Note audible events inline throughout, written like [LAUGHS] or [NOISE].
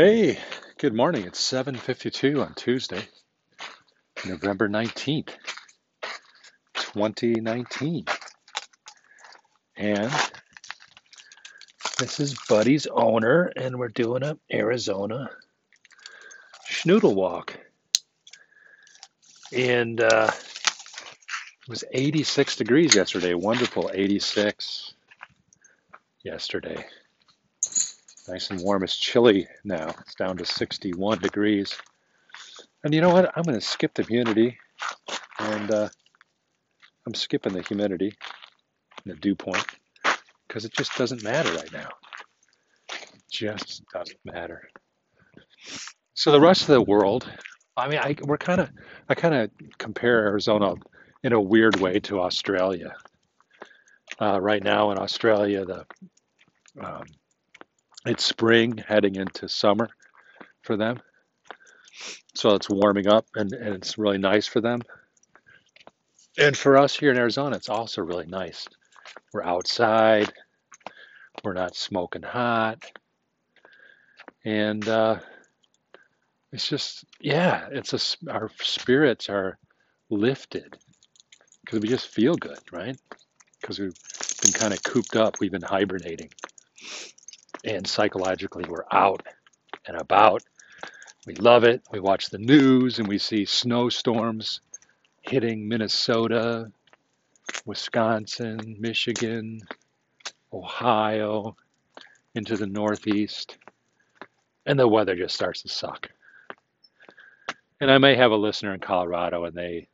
Hey, good morning. It's 7:52 on Tuesday, November 19th, 2019. And this is Buddy's owner and we're doing a Arizona schnoodle walk. And uh, it was 86 degrees yesterday. Wonderful 86 yesterday. Nice and warm. It's chilly now. It's down to 61 degrees. And you know what? I'm going to skip the humidity, and uh, I'm skipping the humidity, and the dew point, because it just doesn't matter right now. It just doesn't matter. So the rest of the world, I mean, I, we're kind of, I kind of compare Arizona in a weird way to Australia. Uh, right now in Australia, the um, it's spring heading into summer for them. So it's warming up and, and it's really nice for them. And for us here in Arizona, it's also really nice. We're outside, we're not smoking hot. And uh, it's just, yeah, it's a, our spirits are lifted because we just feel good, right? Because we've been kind of cooped up, we've been hibernating and psychologically we're out and about. We love it. We watch the news and we see snowstorms hitting Minnesota, Wisconsin, Michigan, Ohio, into the Northeast, and the weather just starts to suck. And I may have a listener in Colorado, and they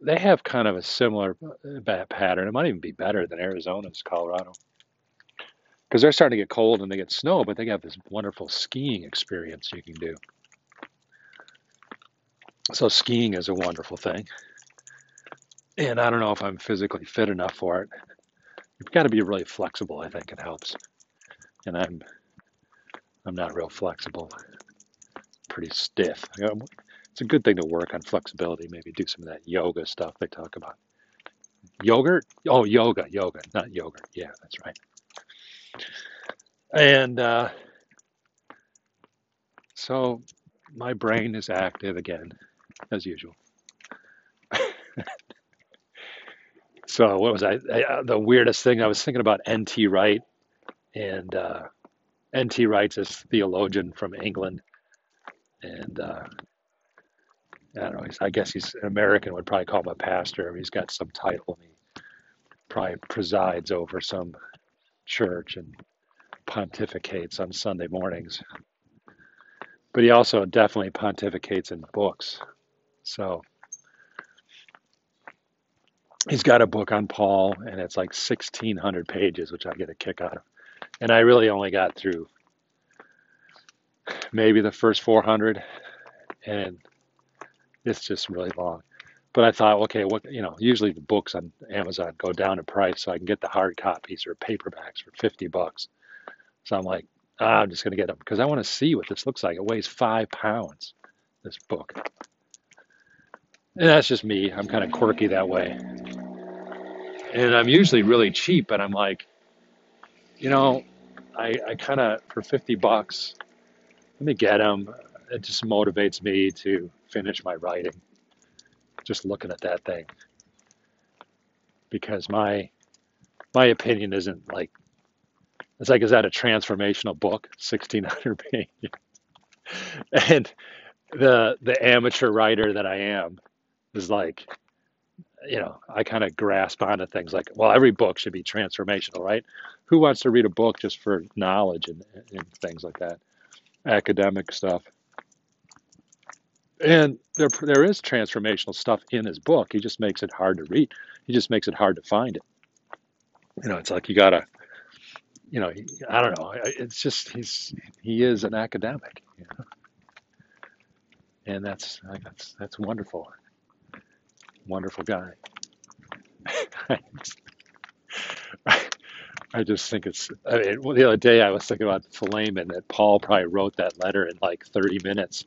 they have kind of a similar uh, pattern. It might even be better than Arizona's Colorado because they're starting to get cold and they get snow, but they have this wonderful skiing experience you can do. So skiing is a wonderful thing. And I don't know if I'm physically fit enough for it. You've got to be really flexible, I think it helps. And I'm I'm not real flexible. Pretty stiff. It's a good thing to work on flexibility, maybe do some of that yoga stuff they talk about. Yogurt? Oh, yoga, yoga, not yogurt. Yeah, that's right. And uh, so my brain is active again, as usual. [LAUGHS] so what was I, I? Uh, the weirdest thing I was thinking about N.T. Wright, and uh, N.T. Wright's this theologian from England, and uh, I don't know. I guess he's an American would probably call him a pastor. He's got some title, and he probably presides over some church and pontificates on Sunday mornings. But he also definitely pontificates in books. So he's got a book on Paul, and it's like 1,600 pages, which I get a kick out of. And I really only got through maybe the first 400, and it's just really long. But I thought, okay, what you know, usually the books on Amazon go down in price, so I can get the hard copies or paperbacks for 50 bucks. So I'm like, ah, I'm just to get them because I want to see what this looks like. It weighs five pounds, this book. And that's just me. I'm kind of quirky that way. And I'm usually really cheap, but I'm like, you know, I, I kind of, for 50 bucks, let me get them. It just motivates me to finish my writing just looking at that thing. Because my my opinion isn't like it's like is that a transformational book? [LAUGHS] 1600 pages. And the the amateur writer that i am is like you know i kind of grasp onto things like well every book should be transformational right? Who wants to read a book just for knowledge and, and things like that? Academic stuff and there, there is transformational stuff in his book. He just makes it hard to read. He just makes it hard to find it. You know, it's like you gotta, you know, I don't know. It's just he's he is an academic, you know? and that's that's that's wonderful, wonderful guy. [LAUGHS] I just think it's. I mean, the other day I was thinking about Philemon that Paul probably wrote that letter in like 30 minutes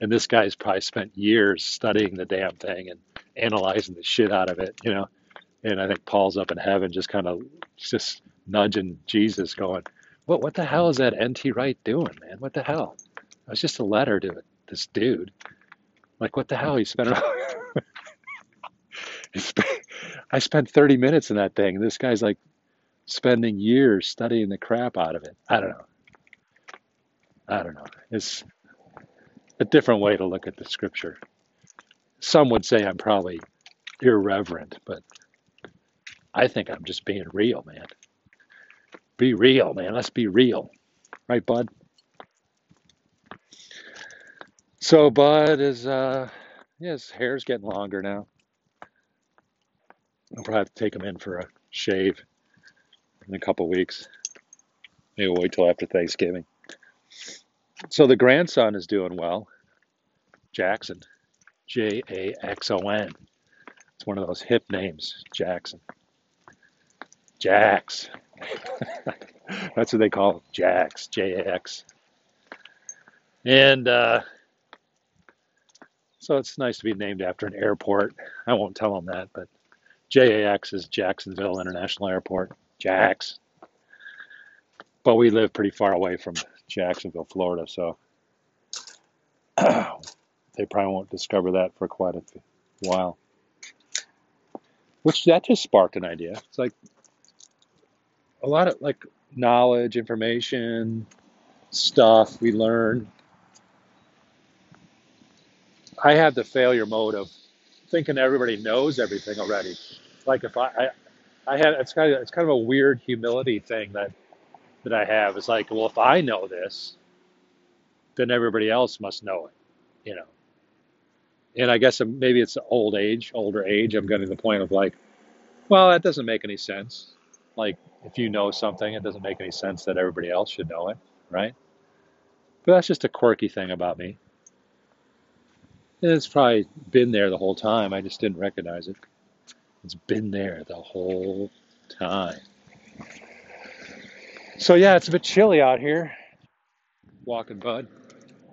and this guy's probably spent years studying the damn thing and analyzing the shit out of it, you know. And I think Paul's up in heaven just kind of just nudging Jesus, going, What what the hell is that NT Wright doing, man? What the hell? It was just a letter to this dude. Like, what the hell? He spent. [LAUGHS] I spent 30 minutes in that thing. This guy's like spending years studying the crap out of it. I don't know. I don't know. It's a different way to look at the scripture. Some would say I'm probably irreverent, but I think I'm just being real, man. Be real, man. Let's be real. Right, Bud? So Bud is uh yeah, his hair's getting longer now. I'll probably have to take him in for a shave in a couple weeks. Maybe we'll wait till after Thanksgiving. So the grandson is doing well. Jaxon. J A X O N. It's one of those hip names, Jaxon. Jax. [LAUGHS] That's what they call Jax, J A X. And uh, so it's nice to be named after an airport. I won't tell them that, but JAX is Jacksonville International Airport. Jax. But we live pretty far away from Jacksonville, Florida, so [CLEARS THROAT] they probably won't discover that for quite a while. Which that just sparked an idea. It's like a lot of like knowledge, information, stuff we learn. I have the failure mode of thinking everybody knows everything already. Like if I, I, I had it's kind of it's kind of a weird humility thing that that I have. is like, well, if I know this, then everybody else must know it, you know. And I guess uh, maybe it's old age, older age. I'm getting to the point of like, well, that doesn't make any sense. Like, if you know something, it doesn't make any sense that everybody else should know it, right? But that's just a quirky thing about me. And it's probably been there the whole time. I just didn't recognize it. It's been there the whole time. So yeah, it's a bit chilly out here. Walking bud.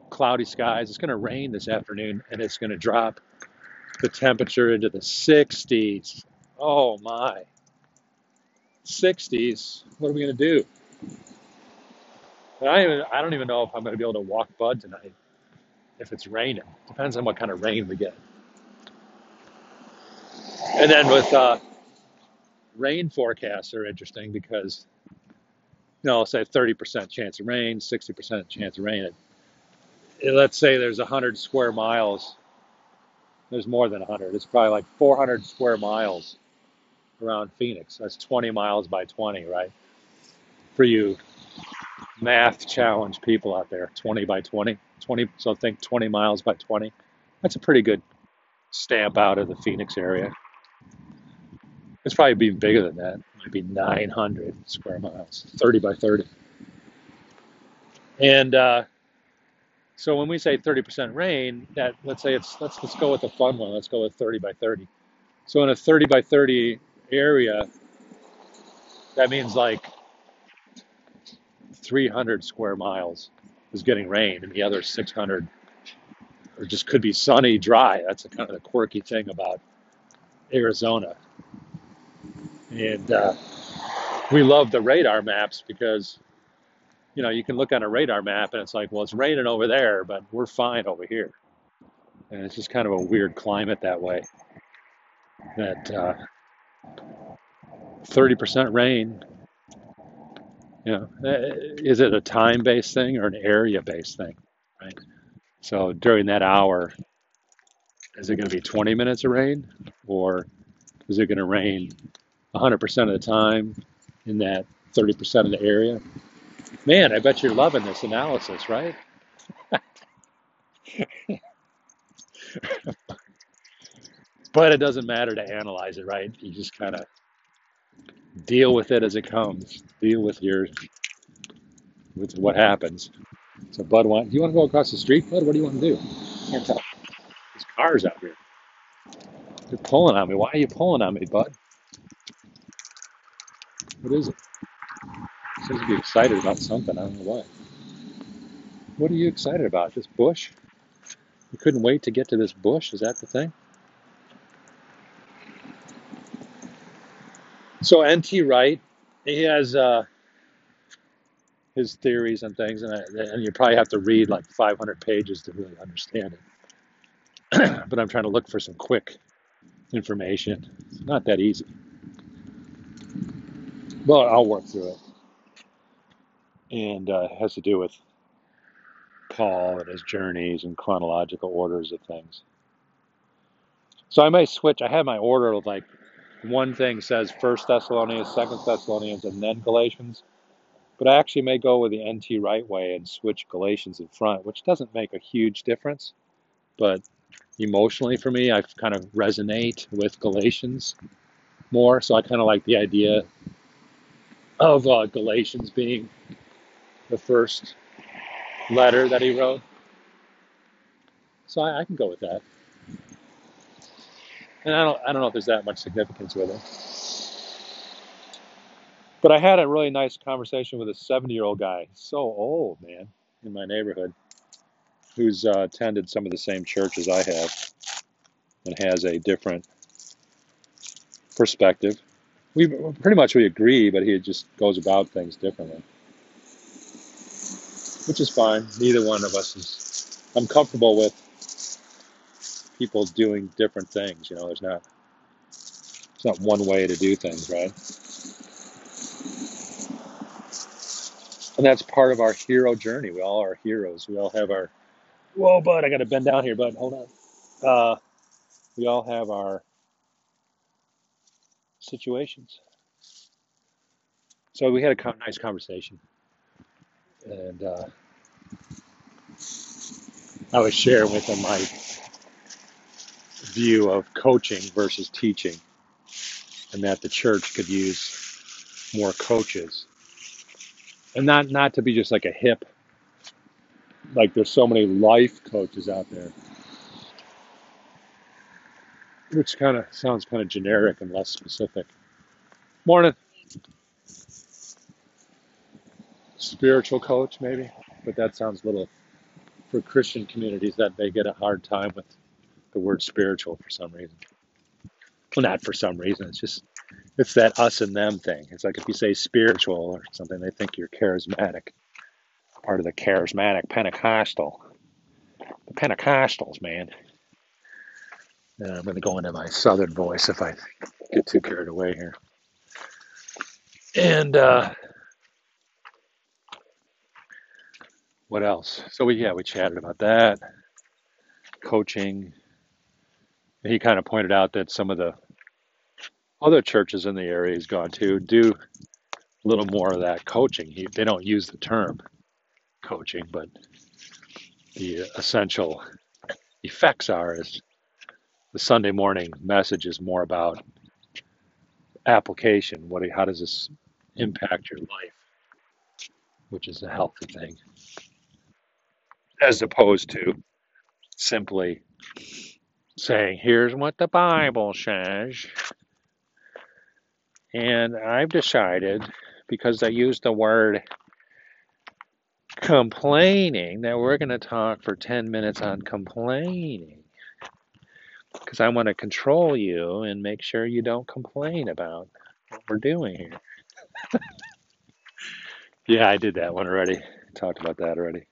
Cloudy skies. It's going to rain this afternoon and it's going to drop the temperature into the 60s. Oh my. 60s. What are we going to do? I, even, I don't even know if I'm going to be able to walk Bud tonight if it's raining. Depends on what kind of rain we get. And then with uh, rain forecasts are interesting because, you know, say 30% chance of rain, 60% chance of rain. Let's say there's 100 square miles. There's more than 100. It's probably like 400 square miles around Phoenix. That's 20 miles by 20, right? For you math challenge people out there, 20 by 20. 20, so think 20 miles by 20. That's a pretty good stamp out of the Phoenix area. It's probably be bigger than that. It might be 900 square miles, 30 by 30. And uh, so when we say 30% rain, that let's say it's let's let's go with a fun one. Let's go with 30 by 30. So in a 30 by 30 area, that means like 300 square miles is getting rain, and the other 600 or just could be sunny, dry. That's kind of the quirky thing about Arizona. And uh, we love the radar maps because you know you can look on a radar map and it's like, well, it's raining over there, but we're fine over here. And it's just kind of a weird climate that way. That uh, 30% rain you know, uh, is it a time-based thing or an area-based thing, right? So during that hour, is it going to be 20 minutes of rain, or is it going to rain 100% of the time in that 30% of the area? Man, I bet you're loving this analysis, right? [LAUGHS] but it doesn't matter to analyze it, right? You just kind of deal with it as it comes. Deal with your with what happens. So Bud want do you want to go across the street, Bud? What do you want to do? Can't tell. There's cars out here. You're pulling on me. Why are you pulling on me, Bud? What is it? Seems to be excited about something. I don't know what. What are you excited about? This bush? You couldn't wait to get to this bush? Is that the thing? So NT Wright, he has uh, his theories and things, and, I, and you probably have to read like 500 pages to really understand it. [CLEARS THROAT] but I'm trying to look for some quick information. It's not that easy. Well, I'll work through it, and uh, it has to do with Paul and his journeys and chronological orders of things. So I may switch. I have my order of like one thing says First Thessalonians, Second Thessalonians, and then Galatians. But I actually may go with the NT Wright way and switch Galatians in front, which doesn't make a huge difference. But emotionally for me, I kind of resonate with Galatians more. So I kind of like the idea of uh, Galatians being the first letter that he wrote. So I, I can go with that. And I don't, I don't know if there's that much significance with it. But I had a really nice conversation with a 70 year old guy, so old, man, in my neighborhood, who's uh, attended some of the same churches I have and has a different perspective. We pretty much we agree, but he just goes about things differently, which is fine. Neither one of us is. I'm comfortable with people doing different things. You know, there's not it's not one way to do things, right? And that's part of our hero journey. We all are heroes. We all have our whoa, bud. I got to bend down here, bud. Hold on. Uh, we all have our situations. So we had a nice conversation, and uh, I was sharing with him my view of coaching versus teaching, and that the church could use more coaches, and not not to be just like a hip. Like there's so many life coaches out there, which kind of sounds kind of generic and less specific. Morning, spiritual coach maybe, but that sounds a little for Christian communities that they get a hard time with the word spiritual for some reason. Well, not for some reason. It's just it's that us and them thing. It's like if you say spiritual or something, they think you're charismatic, part of the charismatic Pentecostal. The Pentecostals, man. And I'm going to go into my southern voice if I get too carried away here. And uh, what else? So we yeah we chatted about that, coaching. He kind of pointed out that some of the other churches in the area he's gone to do a little more of that coaching. He, they don't use the term coaching, but the essential effects are is the Sunday morning message is more about application. What how does this impact your life, which is a healthy thing, as opposed to simply saying, "Here's what the Bible says," and I've decided because I used the word complaining that we're going to talk for 10 minutes on complaining because I want to control you and make sure you don't complain about what we're doing here. [LAUGHS] Yeah, I did that one already. Talked about that already.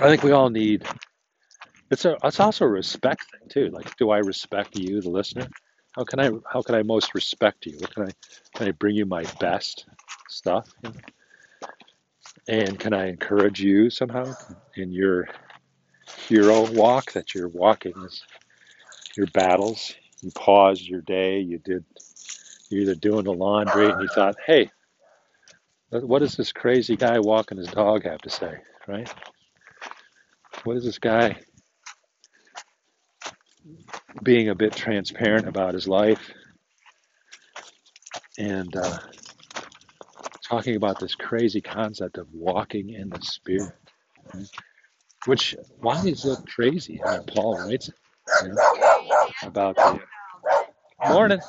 I think we all need it's a it's also a respect thing too. Like, do I respect you, the listener? How can I how can I most respect you? What can I can I bring you my best stuff? And can I encourage you somehow in your hero walk that you're walking is your battles. You paused your day, you did you're either doing the laundry and you thought, hey, what does this crazy guy walking his dog have to say, right? What is this guy being a bit transparent about his life and uh, talking about this crazy concept of walking in the spirit, right? Which why is it crazy? Paul writes it you know, about the morning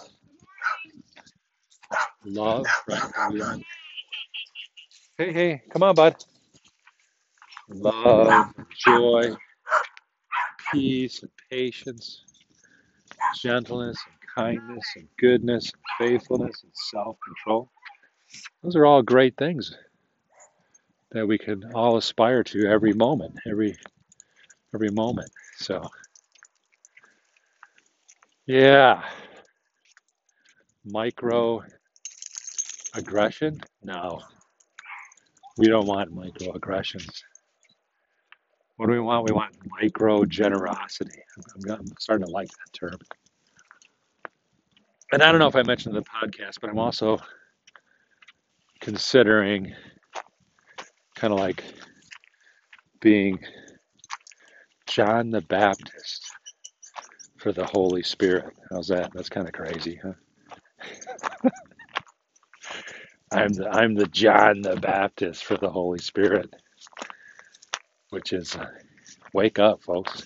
love, right? Hey, hey, come on, bud. Love, joy, peace, and patience, gentleness, and kindness, and goodness, and faithfulness, and self control. Those are all great things that we can all aspire to every moment, every every moment. So yeah, micro aggression? No, we don't want microaggressions. What do we want? We want micro generosity. I'm, I'm starting to like that term. And I don't know if I mentioned the podcast, but I'm also considering kind of like being John the Baptist for the Holy Spirit. How's that? That's kind of crazy, huh? [LAUGHS] I'm the I'm the John the Baptist for the Holy Spirit, which is uh, wake up, folks.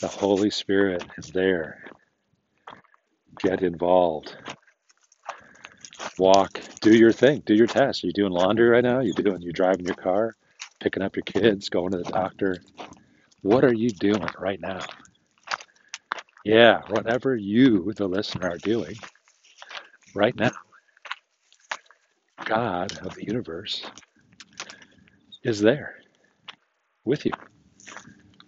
The Holy Spirit is there. Get involved. Walk. Do your thing. Do your task. Are you doing laundry right now? You're doing? you're driving your car? Picking up your kids? Going to the doctor? What are you doing right now? Yeah, whatever you, the listener, are doing right now, God of the universe is there with you.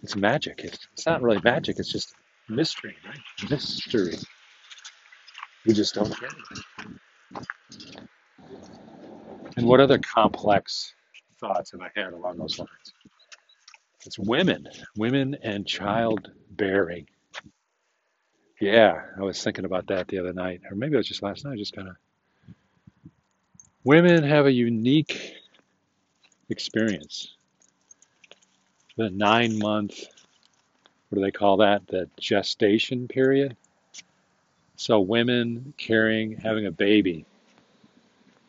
It's magic. It's, it's not really magic, it's just mystery, right? Mystery. We just don't get it. And what other complex thoughts have I had along those lines? It's women, women and childbearing. Yeah, I was thinking about that the other night, or maybe it was just last night, just kind of. Women have a unique experience. The nine month, what do they call that? The gestation period. So, women carrying, having a baby,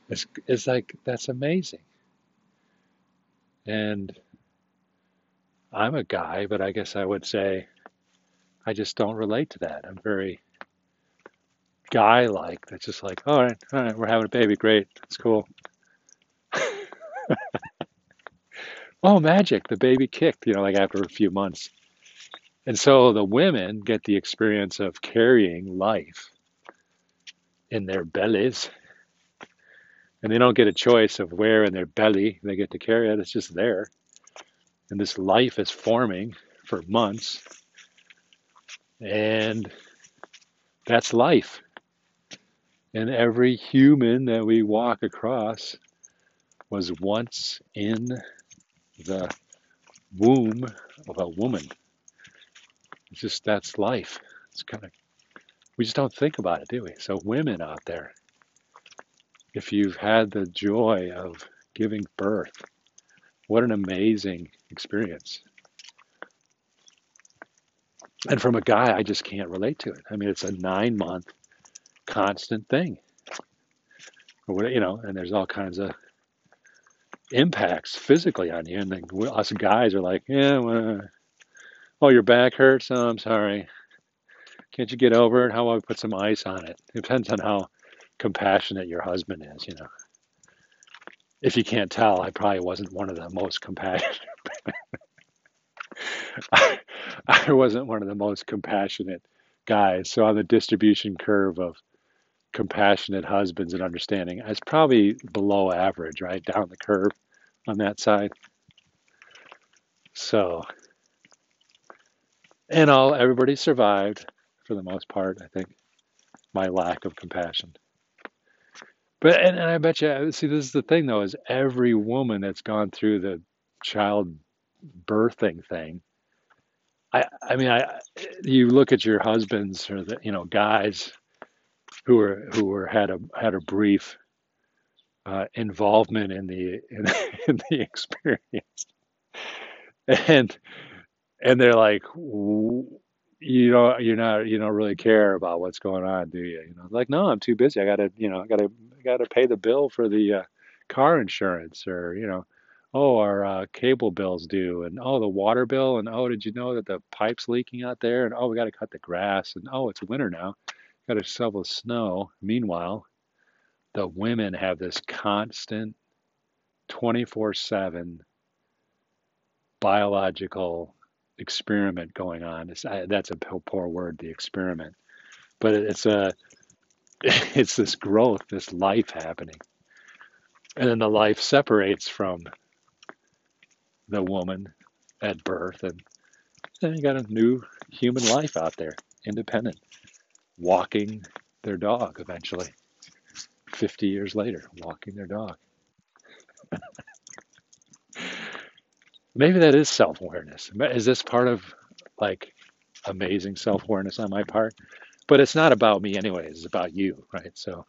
it's, it's like, that's amazing. And I'm a guy, but I guess I would say I just don't relate to that. I'm very guy like. That's just like, all right, all right, we're having a baby, great, that's cool. [LAUGHS] oh, magic, the baby kicked, you know, like after a few months. And so the women get the experience of carrying life in their bellies. And they don't get a choice of where in their belly they get to carry it, it's just there. And this life is forming for months. And that's life. And every human that we walk across was once in the womb of a woman. It's just that's life. It's kind of we just don't think about it, do we? So women out there, if you've had the joy of giving birth, what an amazing experience. And from a guy, I just can't relate to it. I mean, it's a nine month constant thing. Or you know, and there's all kinds of impacts physically on you. And then us guys are like, yeah, well, oh, your back hurts. Oh, I'm sorry. Can't you get over it? How about we put some ice on it? It depends on how compassionate your husband is, you know. If you can't tell, I probably wasn't one of the most compassionate. [LAUGHS] I, I wasn't one of the most compassionate guys. So on the distribution curve of compassionate husbands and understanding, I was probably below average, right down the curve on that side. So, and all everybody survived for the most part. I think my lack of compassion. But and, and I bet you see this is the thing though is every woman that's gone through the child birthing thing. I I mean I you look at your husbands or the you know guys who are who were had a had a brief uh, involvement in the in, [LAUGHS] in the experience and and they're like you know you're not you don't really care about what's going on do you? You know like no i'm too busy. I gotta you know i gotta I gotta pay the bill for the uh, car insurance or you know oh our uh, cable bills due and oh the water bill and oh did you know that the pipe's leaking out there and oh we gotta cut the grass and oh it's winter now. Gotta shovel snow. Meanwhile the women have this constant 24 7 biological experiment going on. It's, I, that's a poor word, the experiment, but it's a [LAUGHS] it's this growth, this life happening And then the life separates from the woman at birth, and then you got a new human life out there, independent, walking their dog eventually, 50 years later, walking their dog. [LAUGHS] Maybe that is self awareness. Is this part of like amazing self awareness on my part? But it's not about me, anyways. It's about you, right? So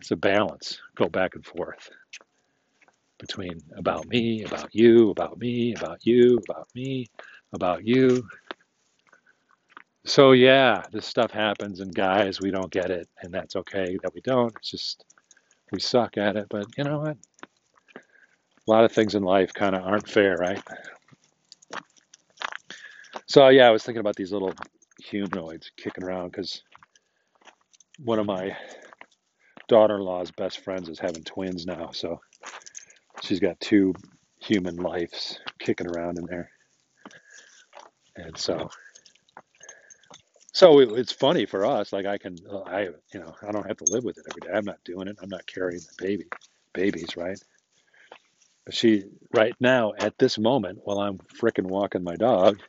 it's a balance, go back and forth between about me, about you, about me, about you, about me, about you. So yeah, this stuff happens, and guys, we don't get it, and that's okay that we don't. It's just we suck at it. But you know what? A lot of things in life kind of aren't fair, right? So yeah, I was thinking about these little humanoids kicking around because one of my daughter-in-law's best friends is having twins now, so she's got two human lives kicking around in there, and so so it, it's funny for us. Like I can, I you know, I don't have to live with it every day. I'm not doing it. I'm not carrying the baby, babies, right? She, right now, at this moment, while I'm fricking walking my dog,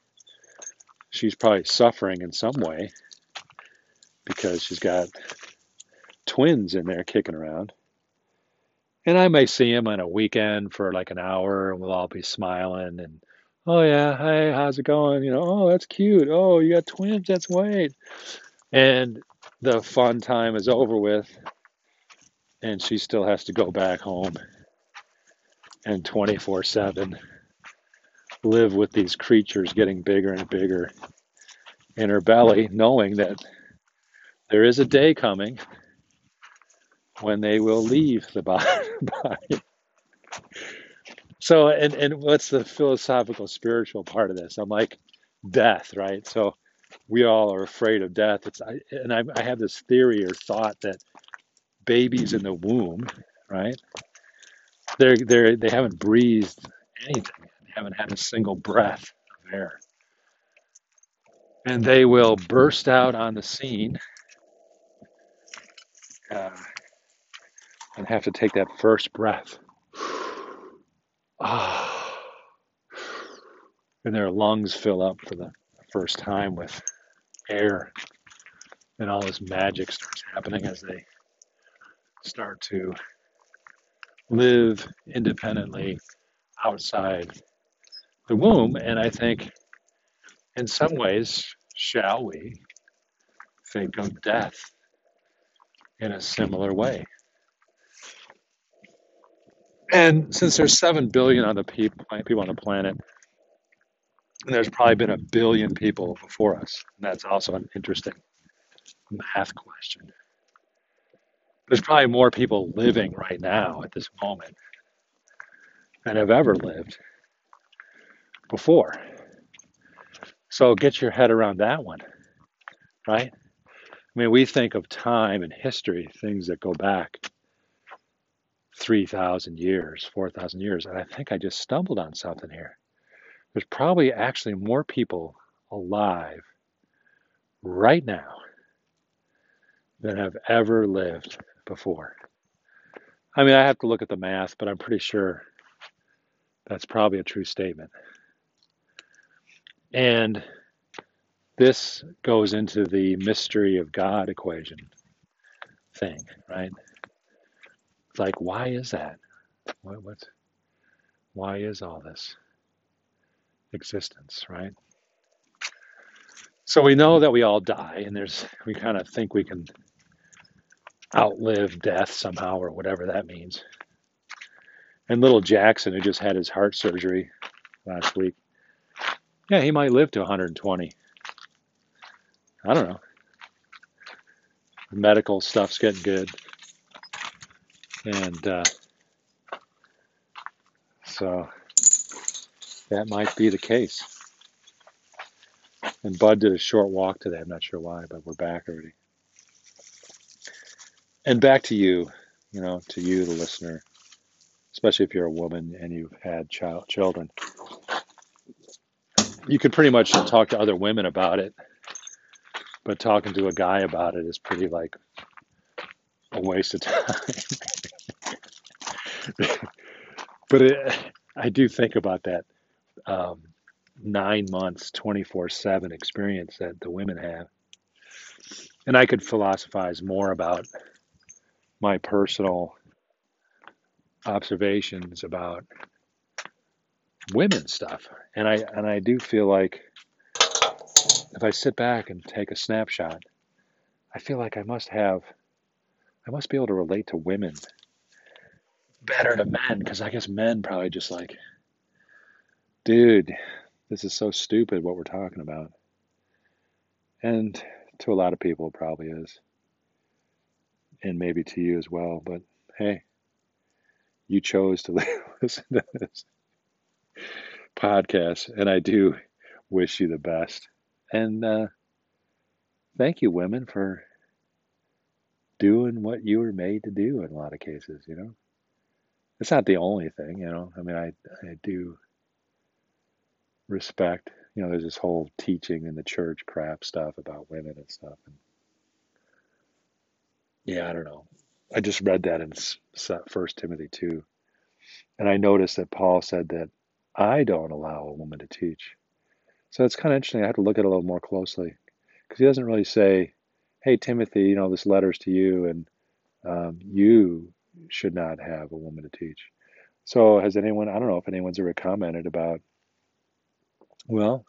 she's probably suffering in some way because she's got twins in there kicking around. And I may see him on a weekend for like an hour and we'll all be smiling and, oh yeah, hey, how's it going? You know, oh, that's cute. Oh, you got twins. That's great. And the fun time is over with and she still has to go back home and 24 7 live with these creatures getting bigger and bigger in her belly, knowing that there is a day coming when they will leave the [LAUGHS] body. so, and, and what's the philosophical, spiritual part of this? I'm like, death, right? So, we all are afraid of death. It's, I, and I, I have this theory or thought that babies in the womb, right? They're, they're, they haven't breathed anything. They haven't had a single breath of air. And they will burst out on the scene uh, and have to take that first breath. Ah. [SIGHS] and their lungs fill up for the first time with air. And all this magic starts happening as they start to live independently outside the womb. And I think, in some ways, shall we think of death in a similar way? And since there's seven billion on the people, people on the planet, and there's probably been a billion people before us. And that's also an interesting math question. There's probably more people living right now at this moment than have ever lived before. So get your head around that one, right? I mean, we think of time and history, things that go back 3,000 years, 4,000 years, and I think I just stumbled on something here. There's probably actually more people alive right now than have ever lived before. I mean, I have to look at the math, but I'm pretty sure that's probably a true statement. And this goes into the mystery of God equation thing, right? It's like, why is that? What, what's, why is all this existence, right? So we know that we all die, and there's we kind of think we can outlive death somehow, or whatever that means. And little Jaxon, who just had his heart surgery last week, yeah, he might live to 120. I don't know. Medical stuff's getting good. And uh, so that might be the case. And Bud did a short walk today. I'm not sure why, but we're back already. And back to you, you know, to you, the listener, especially if you're a woman and you've had child children you could pretty much talk to other women about it, but talking to a guy about it is pretty like a waste of [LAUGHS] time. but it, I do think about that um, nine months, 24 7 experience that the women have. And I could philosophize more about my personal observations about women stuff. And I and I do feel like if I sit back and take a snapshot, I feel like I must have I must be able to relate to women better to men because I guess men probably just like, dude, this is so stupid what we're talking about. And to a lot of people, it probably is. And maybe to you as well. But hey, you chose to [LAUGHS] listen to this podcast, and I do wish you the best. And uh, thank you, women, for doing what you were made to do in a lot of cases, you know. It's not the only thing, you know. I mean, I, I do respect, you know, there's this whole teaching in the church crap stuff about women and stuff. And yeah, I don't know. I just read that in First Timothy 2. And I noticed that Paul said that I don't allow a woman to teach. So it's kind of interesting. I have to look at it a little more closely because he doesn't really say, "Hey Timothy, you know this letter's to you, and um, you should not have a woman to teach." So has anyone? I don't know if anyone's ever commented about. Well,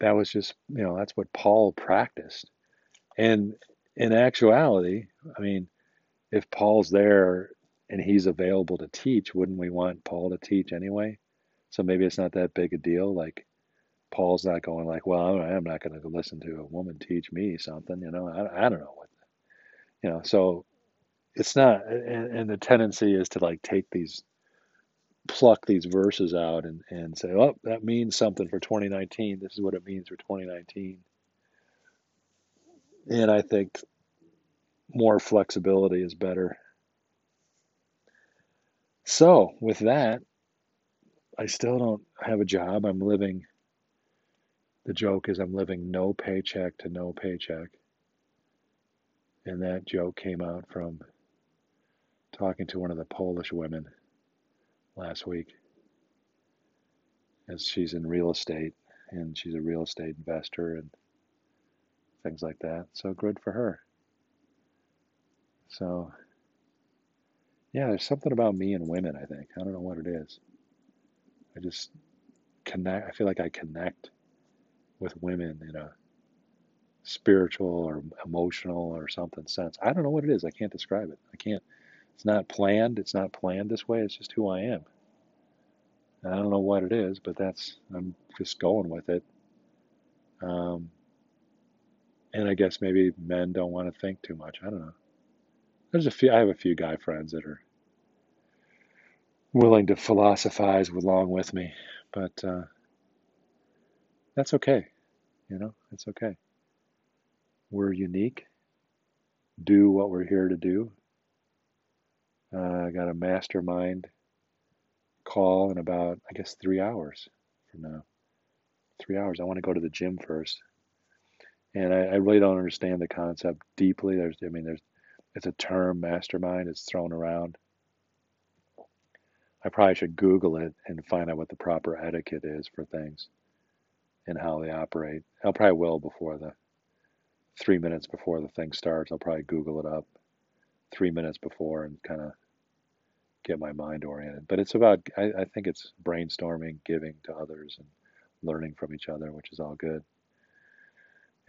that was just you know that's what Paul practiced, and in actuality, I mean, if Paul's there and he's available to teach, wouldn't we want Paul to teach anyway? So maybe it's not that big a deal. Like Paul's not going like, well, I'm not going to listen to a woman teach me something. You know, I, I don't know what, you know. So it's not, and, and the tendency is to like take these, pluck these verses out and and say, oh, that means something for 2019. This is what it means for 2019. And I think more flexibility is better. So with that, I still don't have a job. I'm living, the joke is I'm living no paycheck to no paycheck. And that joke came out from talking to one of the Polish women last week. As she's in real estate and she's a real estate investor and things like that. So good for her. So, yeah, there's something about me and women, I think. I don't know what it is. I just connect. I feel like I connect with women in a spiritual or emotional or something sense. I don't know what it is. I can't describe it. I can't. It's not planned. It's not planned this way. It's just who I am. I don't know what it is, but that's I'm just going with it. Um, and I guess maybe men don't want to think too much. I don't know. There's a few. I have a few guy friends that are willing to philosophize along with me, but uh, that's okay. You know, it's okay. We're unique. Do what we're here to do. Uh, I got a mastermind call in about, I guess, three hours from now. Three hours. I want to go to the gym first, and I, I really don't understand the concept deeply. There's, I mean, there's, it's a term, mastermind. It's thrown around I probably should Google it and find out what the proper etiquette is for things and how they operate. I'll probably will before the three minutes before the thing starts. I'll probably Google it up three minutes before and kind of get my mind oriented. But it's about, I, I think it's brainstorming, giving to others, and learning from each other, which is all good.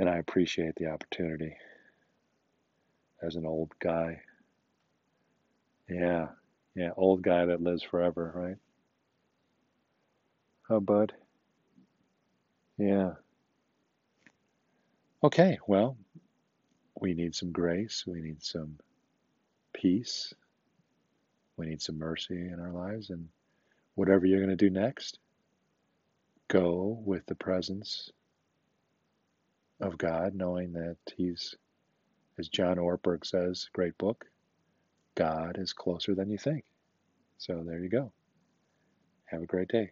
And I appreciate the opportunity as an old guy. Yeah, yeah, old guy that lives forever, right? Oh, bud. Yeah. Okay, well, we need some grace. We need some peace. We need some mercy in our lives. And whatever you're going to do next, go with the presence of God, knowing that He's, as John Ortberg says, great book, God is closer than you think. So there you go. Have a great day.